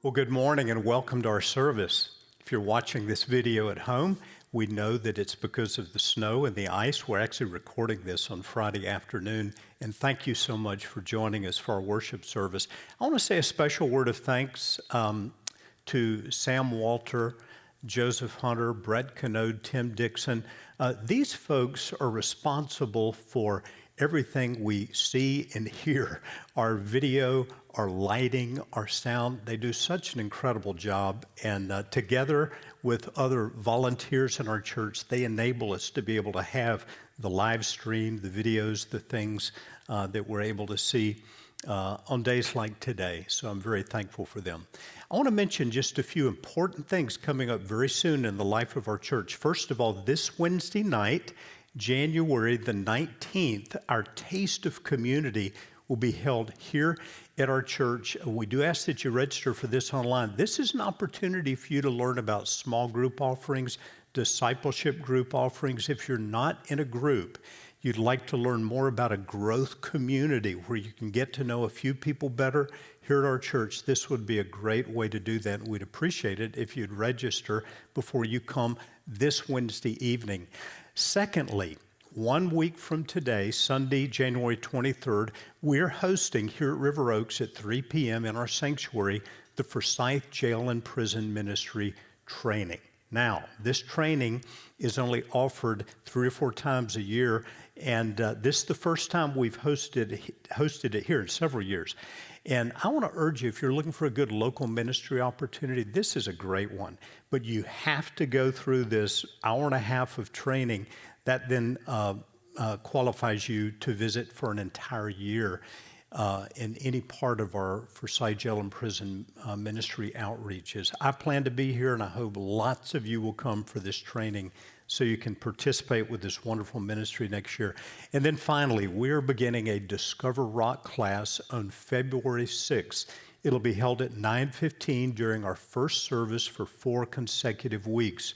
Well, good morning and welcome to our service. If you're watching this video at home, we know that it's because of the snow and the ice. We're actually recording this on Friday afternoon, and thank you so much for joining us for our worship service. I want to say a special word of thanks um, to Sam Walter, Joseph Hunter, Brett Canode, Tim Dixon. Uh, these folks are responsible for everything we see and hear our video, our lighting, our sound. They do such an incredible job. And uh, together with other volunteers in our church, they enable us to be able to have the live stream, the videos, the things uh, that we're able to see uh, on days like today. So I'm very thankful for them. I want to mention just a few important things coming up very soon in the life of our church. First of all, this Wednesday night, January the 19th, our Taste of Community will be held here at our church. We do ask that you register for this online. This is an opportunity for you to learn about small group offerings, discipleship group offerings. If you're not in a group, you'd like to learn more about a growth community where you can get to know a few people better here at our church, this would be a great way to do that. We'd appreciate it if you'd register before you come this Wednesday evening. Secondly, one week from today, Sunday, January 23rd, we're hosting here at River Oaks at 3 p.m. in our sanctuary the Forsyth Jail and Prison Ministry training. Now, this training is only offered three or four times a year, and uh, this is the first time we've hosted, hosted it here in several years. And I want to urge you if you're looking for a good local ministry opportunity, this is a great one. But you have to go through this hour and a half of training that then uh, uh, qualifies you to visit for an entire year uh, in any part of our Jail and Prison uh, ministry outreaches. I plan to be here, and I hope lots of you will come for this training so you can participate with this wonderful ministry next year. And then finally, we're beginning a Discover Rock class on February 6th. It'll be held at 9:15 during our first service for four consecutive weeks.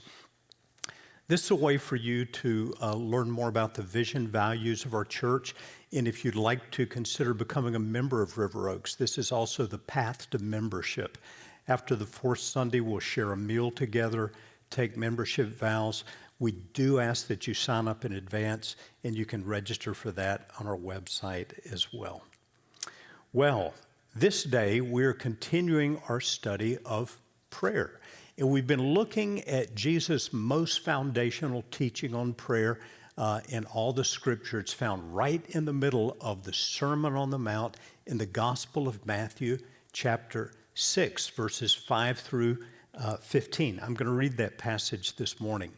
This is a way for you to uh, learn more about the vision, values of our church, and if you'd like to consider becoming a member of River Oaks, this is also the path to membership. After the fourth Sunday, we'll share a meal together, take membership vows. We do ask that you sign up in advance, and you can register for that on our website as well. Well, this day we're continuing our study of prayer. And we've been looking at Jesus' most foundational teaching on prayer uh, in all the scripture. It's found right in the middle of the Sermon on the Mount in the Gospel of Matthew, chapter 6, verses 5 through uh, 15. I'm going to read that passage this morning.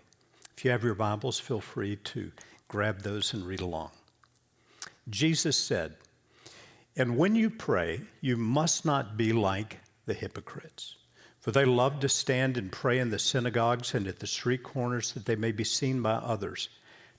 If you have your Bibles, feel free to grab those and read along. Jesus said, And when you pray, you must not be like the hypocrites, for they love to stand and pray in the synagogues and at the street corners that they may be seen by others.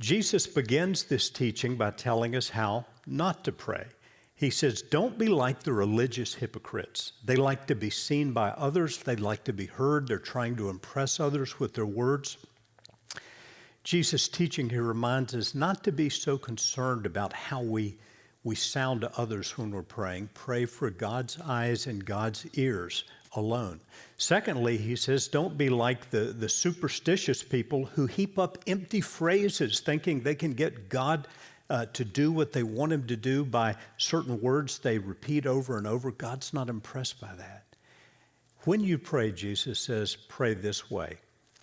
Jesus begins this teaching by telling us how not to pray. He says, Don't be like the religious hypocrites. They like to be seen by others, they like to be heard, they're trying to impress others with their words. Jesus' teaching here reminds us not to be so concerned about how we, we sound to others when we're praying. Pray for God's eyes and God's ears alone. Secondly, he says, don't be like the, the superstitious people who heap up empty phrases thinking they can get God uh, to do what they want him to do by certain words they repeat over and over, God's not impressed by that. When you pray, Jesus says, pray this way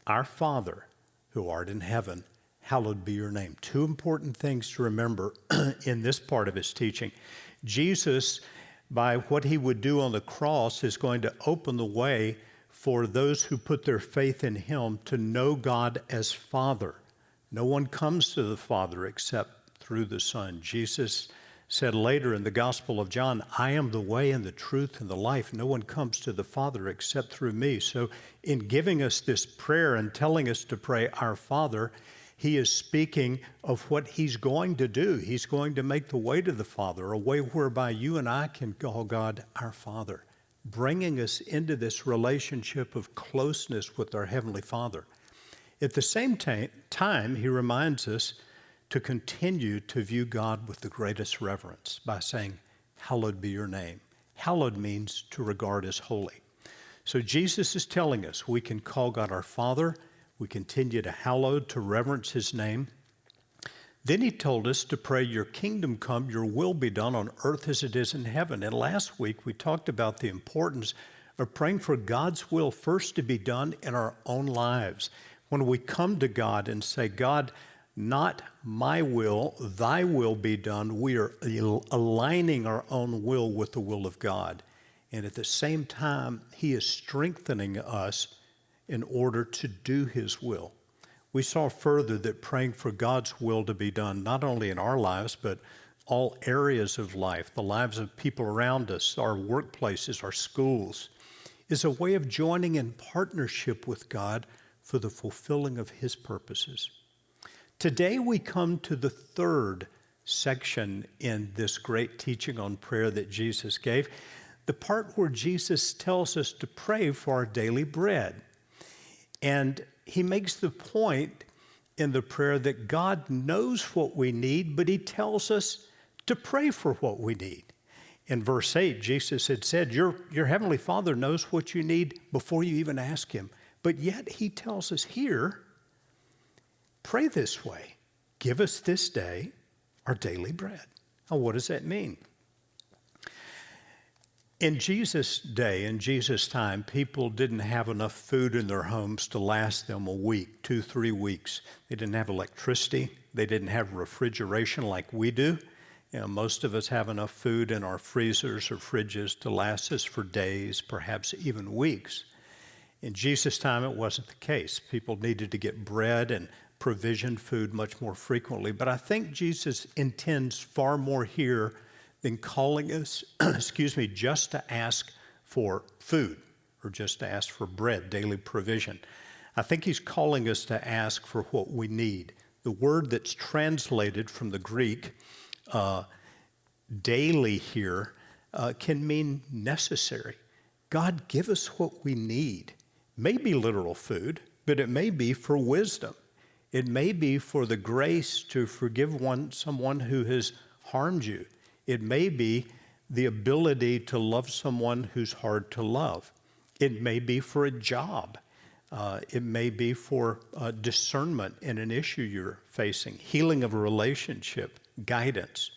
Our Father, who art in heaven, hallowed be your name. Two important things to remember in this part of his teaching. Jesus, by what he would do on the cross, is going to open the way for those who put their faith in him to know God as Father. No one comes to the Father except through the Son. Jesus said later in the Gospel of John, I am the way and the truth and the life. No one comes to the Father except through me. So, in giving us this prayer and telling us to pray, Our Father, he is speaking of what he's going to do. He's going to make the way to the Father, a way whereby you and I can call God our Father, bringing us into this relationship of closeness with our Heavenly Father. At the same time, he reminds us to continue to view God with the greatest reverence by saying, Hallowed be your name. Hallowed means to regard as holy. So Jesus is telling us we can call God our Father, we continue to hallow, to reverence his name. Then he told us to pray, Your kingdom come, your will be done on earth as it is in heaven. And last week we talked about the importance of praying for God's will first to be done in our own lives. When we come to God and say, God, not my will, thy will be done. We are aligning our own will with the will of God. And at the same time, He is strengthening us in order to do His will. We saw further that praying for God's will to be done, not only in our lives, but all areas of life, the lives of people around us, our workplaces, our schools, is a way of joining in partnership with God for the fulfilling of His purposes. Today we come to the third section in this great teaching on prayer that Jesus gave, the part where Jesus tells us to pray for our daily bread. And he makes the point in the prayer that God knows what we need, but he tells us to pray for what we need. In verse 8, Jesus had said, Your, your heavenly Father knows what you need before you even ask him. But yet he tells us here Pray this way Give us this day our daily bread. Now, what does that mean? In Jesus' day, in Jesus' time, people didn't have enough food in their homes to last them a week, two, three weeks. They didn't have electricity. They didn't have refrigeration like we do. You know, most of us have enough food in our freezers or fridges to last us for days, perhaps even weeks. In Jesus' time, it wasn't the case. People needed to get bread and provisioned food much more frequently. But I think Jesus intends far more here than calling us, excuse me, just to ask for food or just to ask for bread, daily provision. I think he's calling us to ask for what we need. The word that's translated from the Greek, uh, daily here, uh, can mean necessary. God, give us what we need. Maybe literal food, but it may be for wisdom. It may be for the grace to forgive one, someone who has harmed you. It may be the ability to love someone who's hard to love. It may be for a job. Uh, it may be for uh, discernment in an issue you're facing, healing of a relationship, guidance.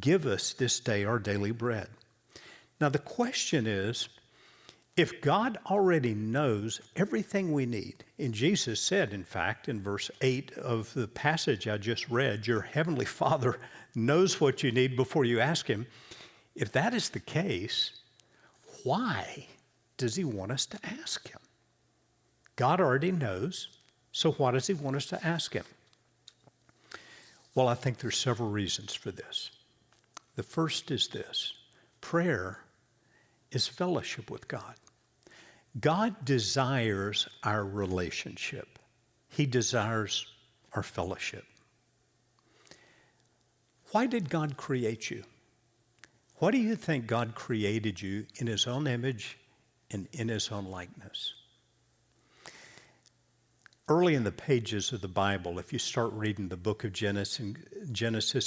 Give us this day our daily bread. Now, the question is if God already knows everything we need, and Jesus said, in fact, in verse 8 of the passage I just read, your heavenly Father knows what you need before you ask Him. If that is the case, why does He want us to ask Him? God already knows, so why does He want us to ask Him? Well, I think there's several reasons for this. The first is this prayer is fellowship with God. God desires our relationship, He desires our fellowship. Why did God create you? Why do you think God created you in His own image and in His own likeness? Early in the pages of the Bible, if you start reading the book of Genesis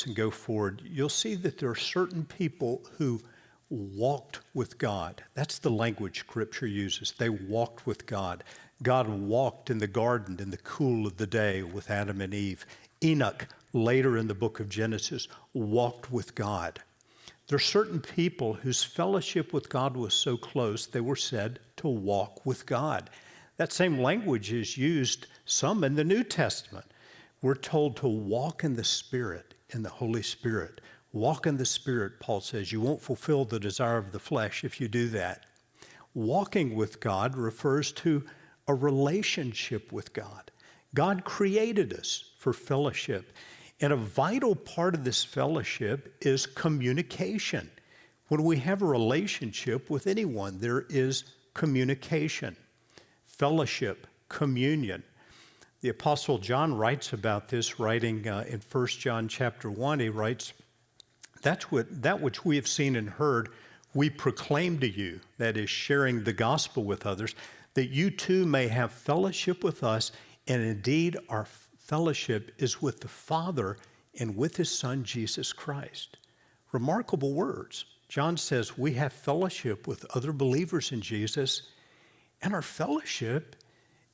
and go forward, you'll see that there are certain people who walked with God. That's the language Scripture uses. They walked with God. God walked in the garden in the cool of the day with Adam and Eve. Enoch, later in the book of Genesis, walked with God. There are certain people whose fellowship with God was so close they were said to walk with God. That same language is used some in the New Testament. We're told to walk in the Spirit, in the Holy Spirit. Walk in the Spirit, Paul says. You won't fulfill the desire of the flesh if you do that. Walking with God refers to a relationship with God. God created us for fellowship. And a vital part of this fellowship is communication. When we have a relationship with anyone, there is communication, fellowship, communion. The Apostle John writes about this, writing uh, in 1 John chapter 1. He writes, That's what, That which we have seen and heard, we proclaim to you, that is, sharing the gospel with others, that you too may have fellowship with us, and indeed our fellowship is with the Father and with his Son, Jesus Christ. Remarkable words. John says we have fellowship with other believers in Jesus, and our fellowship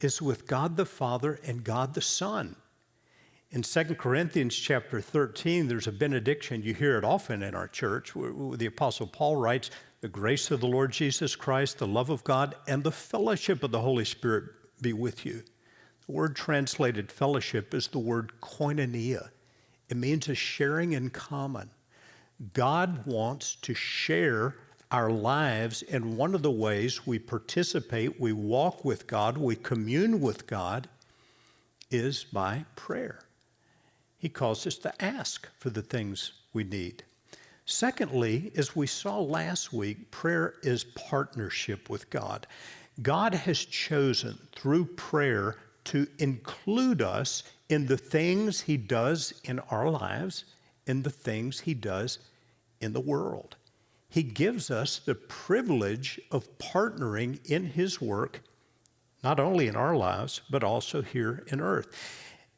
is with God the Father and God the Son. In 2 Corinthians chapter 13, there's a benediction. You hear it often in our church. The Apostle Paul writes, The grace of the Lord Jesus Christ, the love of God, and the fellowship of the Holy Spirit be with you. The word translated fellowship is the word koinonia. It means a sharing in common. God wants to share our lives, and one of the ways we participate, we walk with God, we commune with God, is by prayer. He calls us to ask for the things we need. Secondly, as we saw last week, prayer is partnership with God. God has chosen through prayer to include us in the things He does in our lives, in the things He does in the world. He gives us the privilege of partnering in His work, not only in our lives, but also here in earth.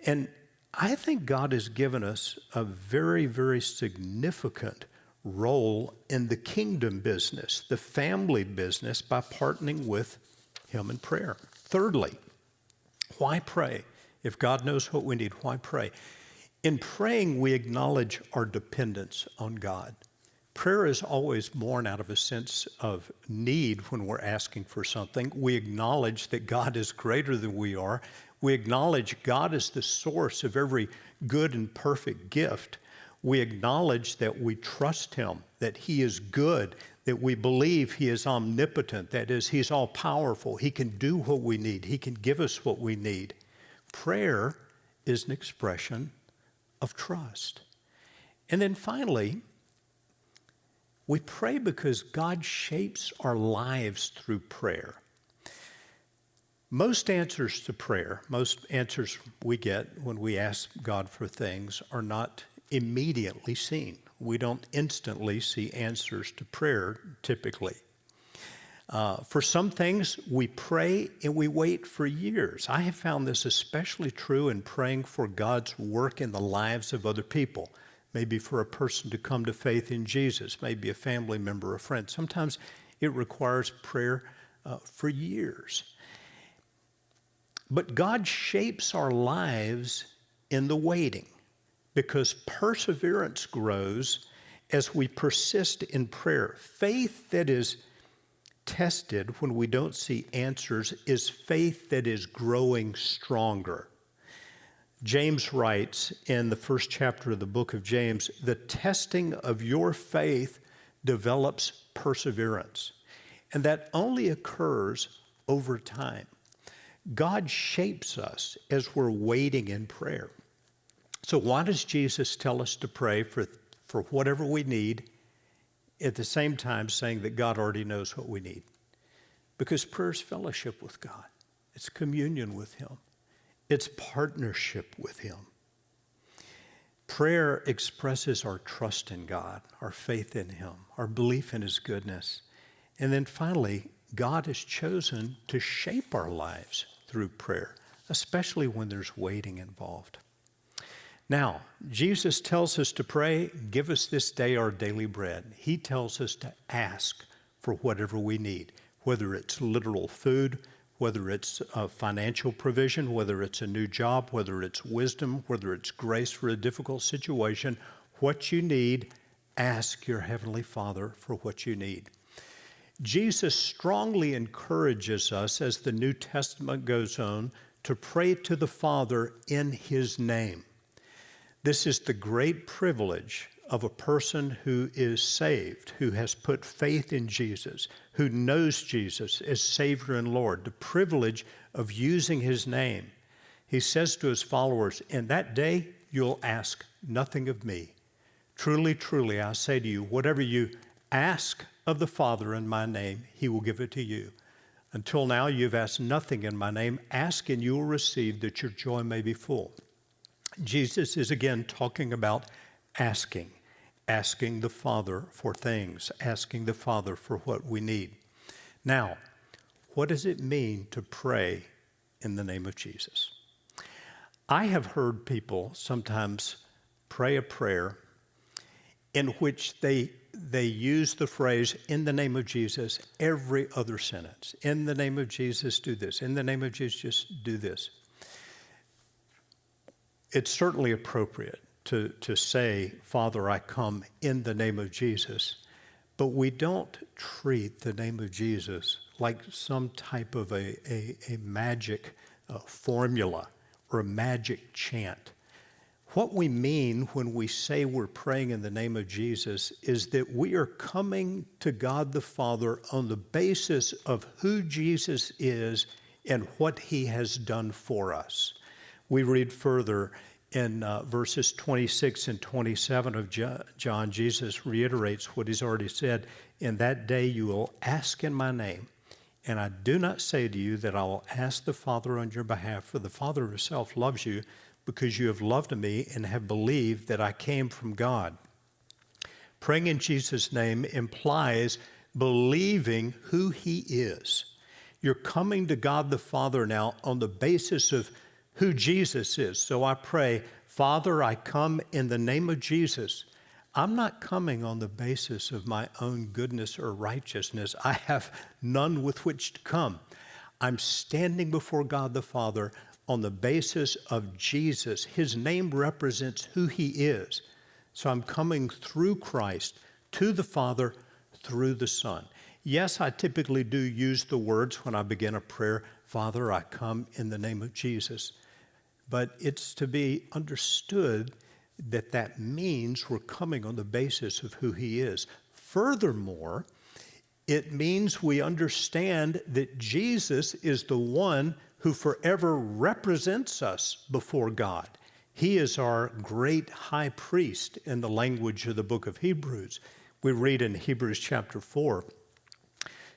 And I think God has given us a very, very significant role in the kingdom business, the family business, by partnering with Him in prayer. Thirdly, why pray? If God knows what we need, why pray? In praying, we acknowledge our dependence on God. Prayer is always born out of a sense of need when we're asking for something. We acknowledge that God is greater than we are. We acknowledge God is the source of every good and perfect gift. We acknowledge that we trust Him, that He is good, that we believe He is omnipotent, that is, He's all powerful. He can do what we need, He can give us what we need. Prayer is an expression of trust. And then finally, we pray because God shapes our lives through prayer. Most answers to prayer, most answers we get when we ask God for things, are not immediately seen we don't instantly see answers to prayer typically. Uh, for some things, we pray and we wait for years. I have found this especially true in praying for God's work in the lives of other people. Maybe for a person to come to faith in Jesus, maybe a family member, a friend. Sometimes it requires prayer uh, for years. But God shapes our lives in the waiting because perseverance grows as we persist in prayer. Faith that is tested when we don't see answers is faith that is growing stronger. James writes in the first chapter of the book of James the testing of your faith develops perseverance, and that only occurs over time. God shapes us as we're waiting in prayer. So, why does Jesus tell us to pray for, for whatever we need, at the same time saying that God already knows what we need? Because prayer is fellowship with God, it's communion with Him, it's partnership with Him. Prayer expresses our trust in God, our faith in Him, our belief in His goodness. And then finally, God has chosen to shape our lives through prayer, especially when there's waiting involved. Now, Jesus tells us to pray, give us this day our daily bread. He tells us to ask for whatever we need, whether it's literal food, whether it's financial provision, whether it's a new job, whether it's wisdom, whether it's grace for a difficult situation. What you need, ask your Heavenly Father for what you need. Jesus strongly encourages us as the New Testament goes on to pray to the Father in His name. This is the great privilege of a person who is saved, who has put faith in Jesus, who knows Jesus as Savior and Lord, the privilege of using His name. He says to His followers, In that day you'll ask nothing of me. Truly, truly, I say to you, whatever you ask of the Father in my name, He will give it to you. Until now, you've asked nothing in my name. Ask and you will receive that your joy may be full. Jesus is again talking about asking, asking the Father for things, asking the Father for what we need. Now, what does it mean to pray in the name of Jesus? I have heard people sometimes pray a prayer in which they they use the phrase in the name of Jesus every other sentence. In the name of Jesus, do this. In the name of Jesus, just do this. It's certainly appropriate to, to say, Father, I come in the name of Jesus. But we don't treat the name of Jesus like some type of a, a, a magic uh, formula or a magic chant. What we mean when we say we're praying in the name of Jesus is that we are coming to God the Father on the basis of who Jesus is and what he has done for us. We read further in uh, verses 26 and 27 of John, Jesus reiterates what he's already said. In that day you will ask in my name. And I do not say to you that I will ask the Father on your behalf, for the Father himself loves you because you have loved me and have believed that I came from God. Praying in Jesus' name implies believing who he is. You're coming to God the Father now on the basis of who Jesus is. So I pray, Father, I come in the name of Jesus. I'm not coming on the basis of my own goodness or righteousness. I have none with which to come. I'm standing before God the Father on the basis of Jesus. His name represents who He is. So I'm coming through Christ to the Father through the Son. Yes, I typically do use the words when I begin a prayer Father, I come in the name of Jesus but it's to be understood that that means we're coming on the basis of who he is. Furthermore, it means we understand that Jesus is the one who forever represents us before God. He is our great high priest in the language of the book of Hebrews. We read in Hebrews chapter 4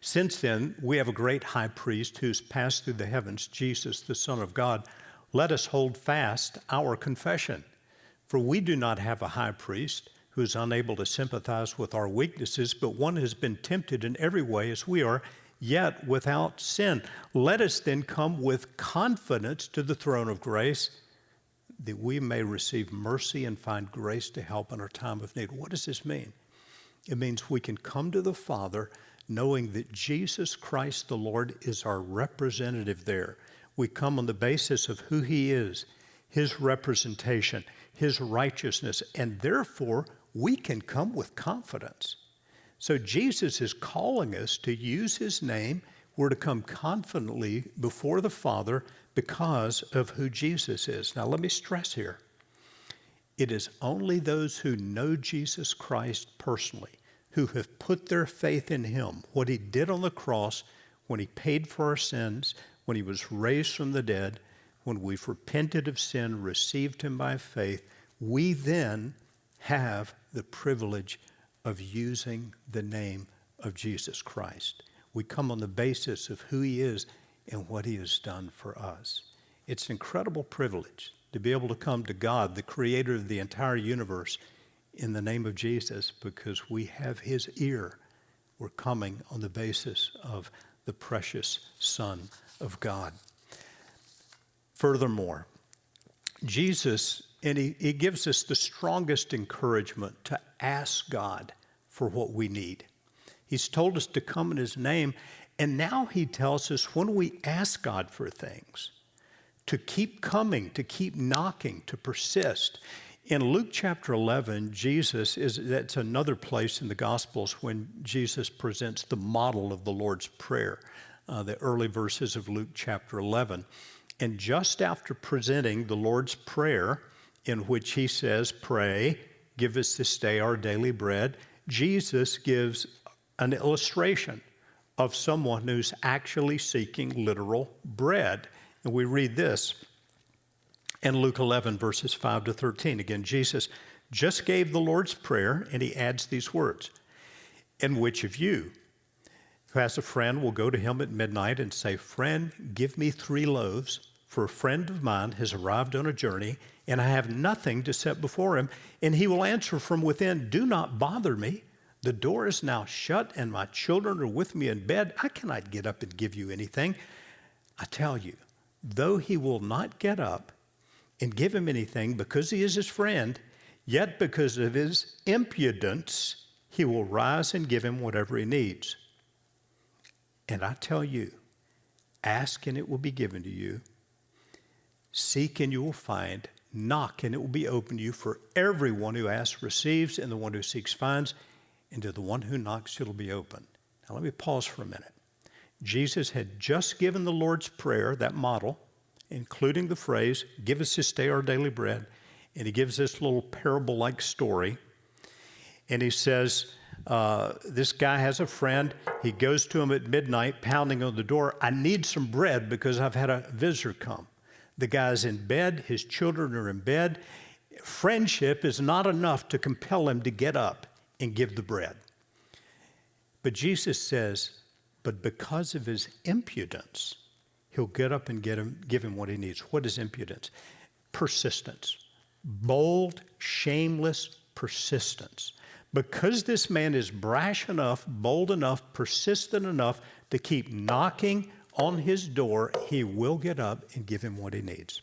Since then, we have a great high priest who's passed through the heavens, Jesus, the Son of God let us hold fast our confession. For we do not have a high priest who is unable to sympathize with our weaknesses, but one has been tempted in every way as we are, yet without sin. Let us then come with confidence to the throne of grace that we may receive mercy and find grace to help in our time of need. What does this mean? It means we can come to the Father knowing that Jesus Christ the Lord is our representative there. We come on the basis of who He is, His representation, His righteousness, and therefore we can come with confidence. So Jesus is calling us to use His name. We're to come confidently before the Father because of who Jesus is. Now, let me stress here it is only those who know Jesus Christ personally, who have put their faith in Him, what He did on the cross when He paid for our sins, when he was raised from the dead, when we've repented of sin, received him by faith, we then have the privilege of using the name of Jesus Christ. We come on the basis of who he is and what he has done for us. It's an incredible privilege to be able to come to God, the creator of the entire universe, in the name of Jesus because we have his ear. We're coming on the basis of the precious Son of God. Furthermore, Jesus, and he, he gives us the strongest encouragement to ask God for what we need. He's told us to come in His name, and now He tells us when we ask God for things, to keep coming, to keep knocking, to persist. In Luke chapter 11, Jesus is, that's another place in the Gospels when Jesus presents the model of the Lord's Prayer, uh, the early verses of Luke chapter 11. And just after presenting the Lord's Prayer, in which he says, Pray, give us this day our daily bread, Jesus gives an illustration of someone who's actually seeking literal bread. And we read this in Luke 11, verses 5 to 13. Again, Jesus just gave the Lord's Prayer, and he adds these words In which of you who has a friend will go to him at midnight and say, Friend, give me three loaves, for a friend of mine has arrived on a journey, and I have nothing to set before him. And he will answer from within, Do not bother me. The door is now shut, and my children are with me in bed. I cannot get up and give you anything. I tell you, though he will not get up and give him anything because he is his friend, yet because of his impudence, he will rise and give him whatever he needs. And I tell you, ask and it will be given to you, seek and you will find, knock and it will be opened to you. For everyone who asks receives, and the one who seeks finds and to the one who knocks, it'll be open. Now, let me pause for a minute. Jesus had just given the Lord's Prayer, that model, including the phrase, Give us this day our daily bread. And he gives this little parable like story. And he says, uh, This guy has a friend. He goes to him at midnight, pounding on the door. I need some bread because I've had a visitor come. The guy's in bed, his children are in bed. Friendship is not enough to compel him to get up and give the bread. But Jesus says, but because of his impudence, he'll get up and get him, give him what he needs. What is impudence? Persistence. Bold, shameless persistence. Because this man is brash enough, bold enough, persistent enough to keep knocking on his door, he will get up and give him what he needs.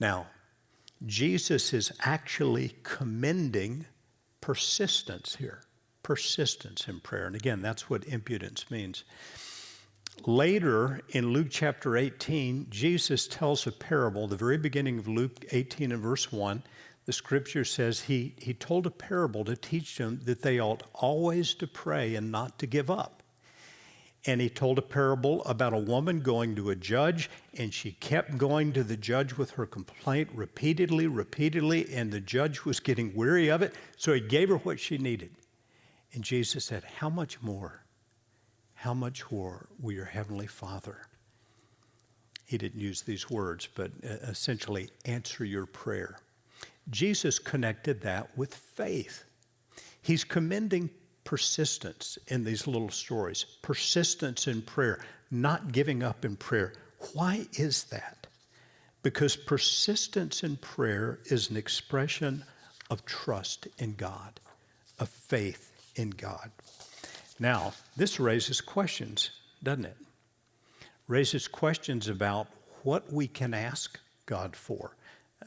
Now, Jesus is actually commending persistence here. Persistence in prayer. And again, that's what impudence means. Later in Luke chapter 18, Jesus tells a parable, the very beginning of Luke 18 and verse 1. The scripture says he, he told a parable to teach them that they ought always to pray and not to give up and he told a parable about a woman going to a judge, and she kept going to the judge with her complaint repeatedly, repeatedly, and the judge was getting weary of it, so he gave her what she needed. And Jesus said, How much more? How much more will your heavenly Father? He didn't use these words, but uh, essentially, answer your prayer. Jesus connected that with faith. He's commending persistence in these little stories, persistence in prayer, not giving up in prayer. Why is that? Because persistence in prayer is an expression of trust in God, of faith in God. Now, this raises questions, doesn't it? Raises questions about what we can ask God for.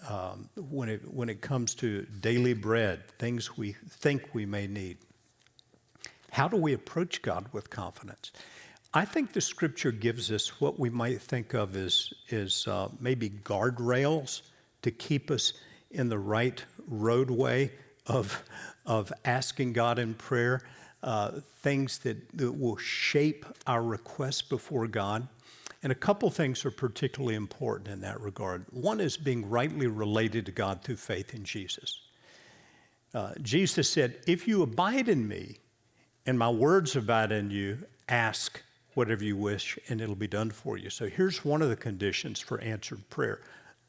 Um, when, it, when it comes to daily bread, things we think we may need. How do we approach God with confidence? I think the scripture gives us what we might think of as, as uh, maybe guardrails to keep us in the right roadway of, of asking God in prayer, uh, things that, that will shape our requests before God. And a couple things are particularly important in that regard. One is being rightly related to God through faith in Jesus. Uh, Jesus said, If you abide in me, and my words abide in you, ask whatever you wish, and it'll be done for you. So here's one of the conditions for answered prayer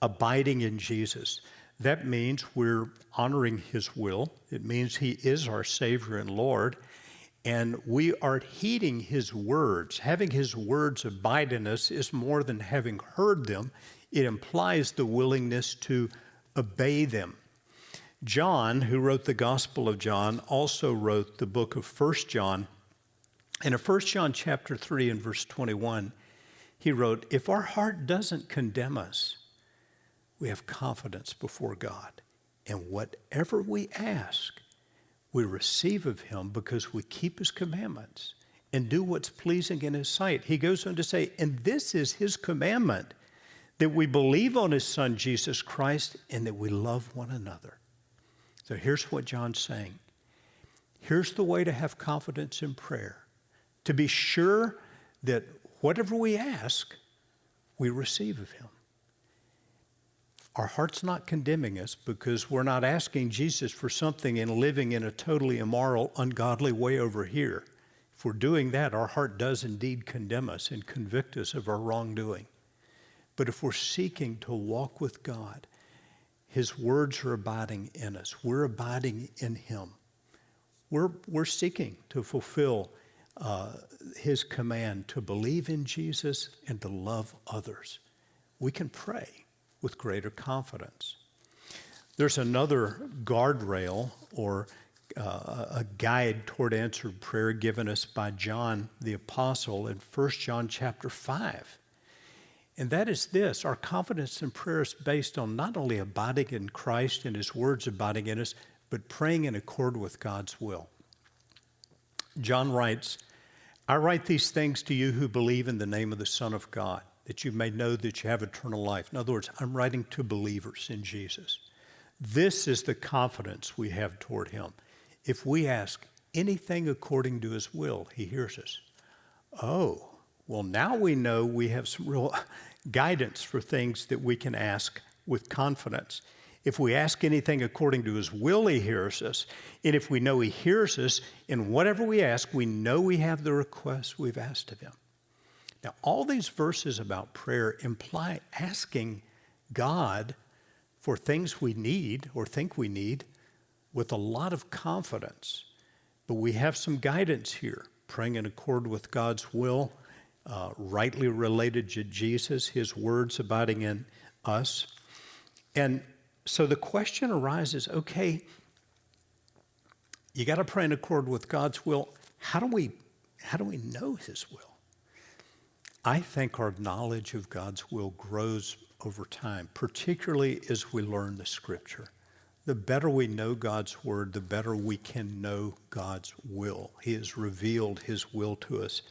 abiding in Jesus. That means we're honoring His will, it means He is our Savior and Lord. And we are heeding his words. Having his words abide in us is more than having heard them, it implies the willingness to obey them. John, who wrote the Gospel of John, also wrote the book of First John. And in 1 John chapter 3 and verse 21, he wrote, If our heart doesn't condemn us, we have confidence before God. And whatever we ask, we receive of him because we keep his commandments and do what's pleasing in his sight. He goes on to say, And this is his commandment that we believe on his son Jesus Christ, and that we love one another. So here's what John's saying. Here's the way to have confidence in prayer to be sure that whatever we ask, we receive of him. Our heart's not condemning us because we're not asking Jesus for something and living in a totally immoral, ungodly way over here. If we're doing that, our heart does indeed condemn us and convict us of our wrongdoing. But if we're seeking to walk with God, His words are abiding in us. We're abiding in Him. We're, we're seeking to fulfill uh, His command to believe in Jesus and to love others. We can pray with greater confidence. There's another guardrail or uh, a guide toward answered prayer given us by John the apostle in 1 John chapter 5. And that is this our confidence in prayer is based on not only abiding in Christ and his words abiding in us, but praying in accord with God's will. John writes, I write these things to you who believe in the name of the Son of God that you may know that you have eternal life. In other words, I'm writing to believers in Jesus. This is the confidence we have toward Him. If we ask anything according to His will, He hears us. Oh, well, now we know we have some real guidance for things that we can ask with confidence. If we ask anything according to His will, He hears us. And if we know He hears us in whatever we ask, we know we have the request we've asked of Him. Now, all these verses about prayer imply asking God for things we need or think we need with a lot of confidence. But we have some guidance here, praying in accord with God's will, uh, rightly related to Jesus, his words abiding in us. And so the question arises okay, you got to pray in accord with God's will. How do we how do we know his will? I think our knowledge of God's will grows over time, particularly as we learn the scripture. The better we know God's word, the better we can know God's will. He has revealed his will to us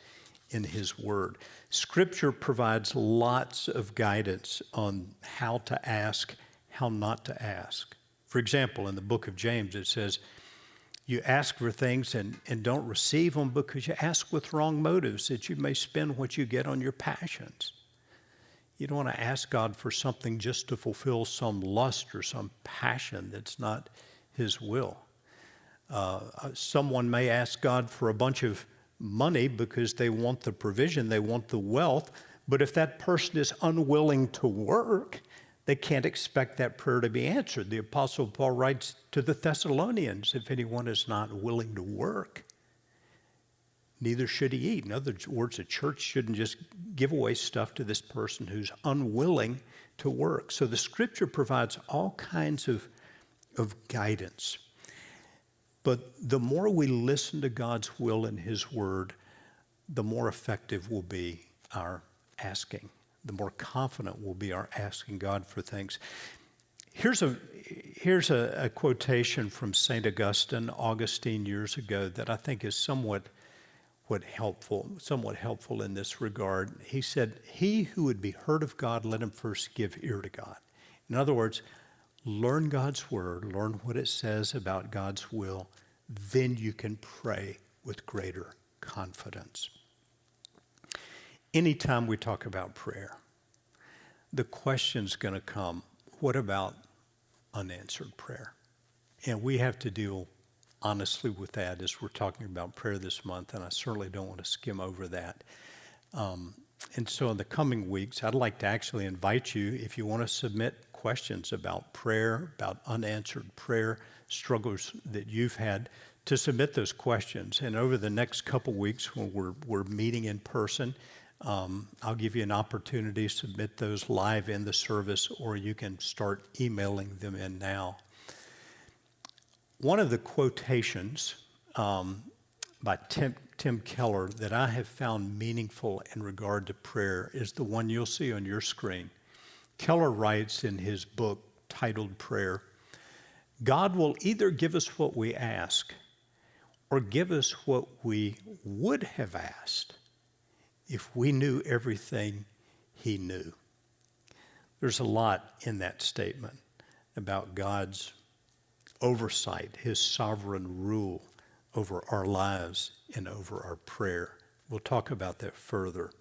in his word. Scripture provides lots of guidance on how to ask, how not to ask. For example, in the book of James, it says, you ask for things and, and don't receive them because you ask with wrong motives that you may spend what you get on your passions. You don't want to ask God for something just to fulfill some lust or some passion that's not His will. Uh, uh someone may ask God for a bunch of money because they want the provision, they want the wealth, but if that person is unwilling to work, they can't expect that prayer to be answered. The Apostle Paul writes to the Thessalonians if anyone is not willing to work, neither should he eat. In other words, the church shouldn't just give away stuff to this person who's unwilling to work. So the scripture provides all kinds of, of guidance. But the more we listen to God's will and His word, the more effective will be our asking the more confident we'll be our asking God for things. Here's a here's a, a quotation from Saint Augustine, Augustine years ago that I think is somewhat what helpful, somewhat helpful in this regard. He said, "He who would be heard of God, let him first give ear to God." In other words, learn God's word, learn what it says about God's will, then you can pray with greater confidence. Anytime we talk about prayer, the question's going to come what about unanswered prayer? And we have to deal honestly with that as we're talking about prayer this month, and I certainly don't want to skim over that. Um, and so, in the coming weeks, I'd like to actually invite you, if you want to submit questions about prayer, about unanswered prayer, struggles that you've had, to submit those questions. And over the next couple weeks, when we're, we're meeting in person, um, I'll give you an opportunity to submit those live in the service, or you can start emailing them in now. One of the quotations um, by Tim, Tim Keller that I have found meaningful in regard to prayer is the one you'll see on your screen. Keller writes in his book titled Prayer God will either give us what we ask or give us what we would have asked if we knew everything he knew. There's a lot in that statement about God's oversight, his sovereign rule over our lives and over our prayer. We'll talk about that further.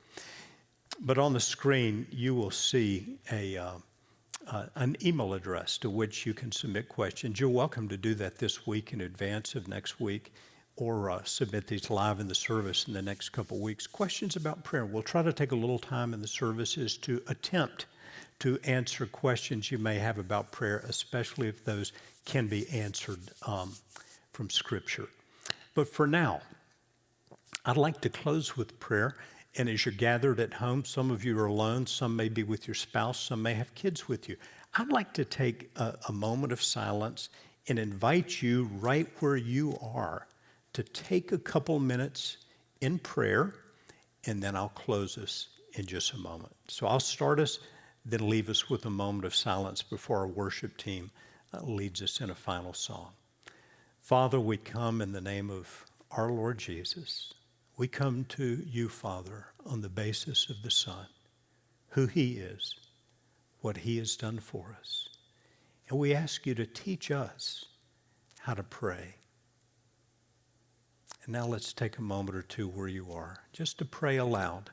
But on the screen, you will see a, uh, uh, an email address to which you can submit questions. You're welcome to do that this week in advance of next week or uh, submit these live in the service in the next couple weeks. Questions about prayer. We'll try to take a little time in the services to attempt to answer questions you may have about prayer, especially if those can be answered um, from Scripture. But for now, I'd like to close with prayer. And as you're gathered at home, some of you are alone, some may be with your spouse, some may have kids with you. I'd like to take a, a moment of silence and invite you right where you are to take a couple minutes in prayer, and then I'll close us in just a moment. So I'll start us, then leave us with a moment of silence before our worship team uh, leads us in a final song. Father, we come in the name of our Lord Jesus. We come to you, Father, on the basis of the Son, who He is, what He has done for us. And we ask you to teach us how to pray and now let's take a moment or two where you are, just to pray aloud,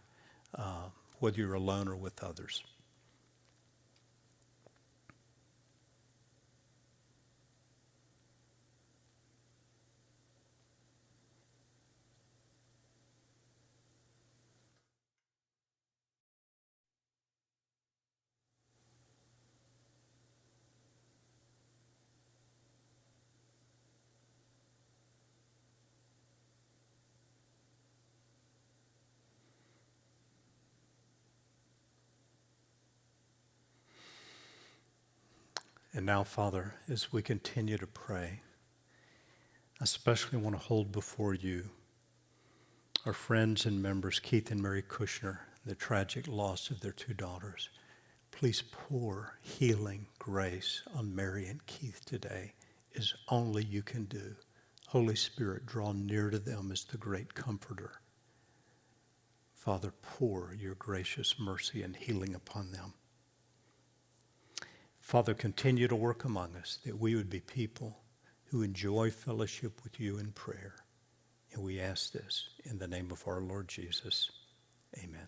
uh, whether you're alone or with others. And now, Father, as we continue to pray, I especially want to hold before you our friends and members, Keith and Mary Kushner, the tragic loss of their two daughters. Please pour healing grace on Mary and Keith today, as only you can do. Holy Spirit, draw near to them as the great comforter. Father, pour your gracious mercy and healing upon them. Father, continue to work among us that we would be people who enjoy fellowship with you in prayer. And we ask this in the name of our Lord Jesus. Amen.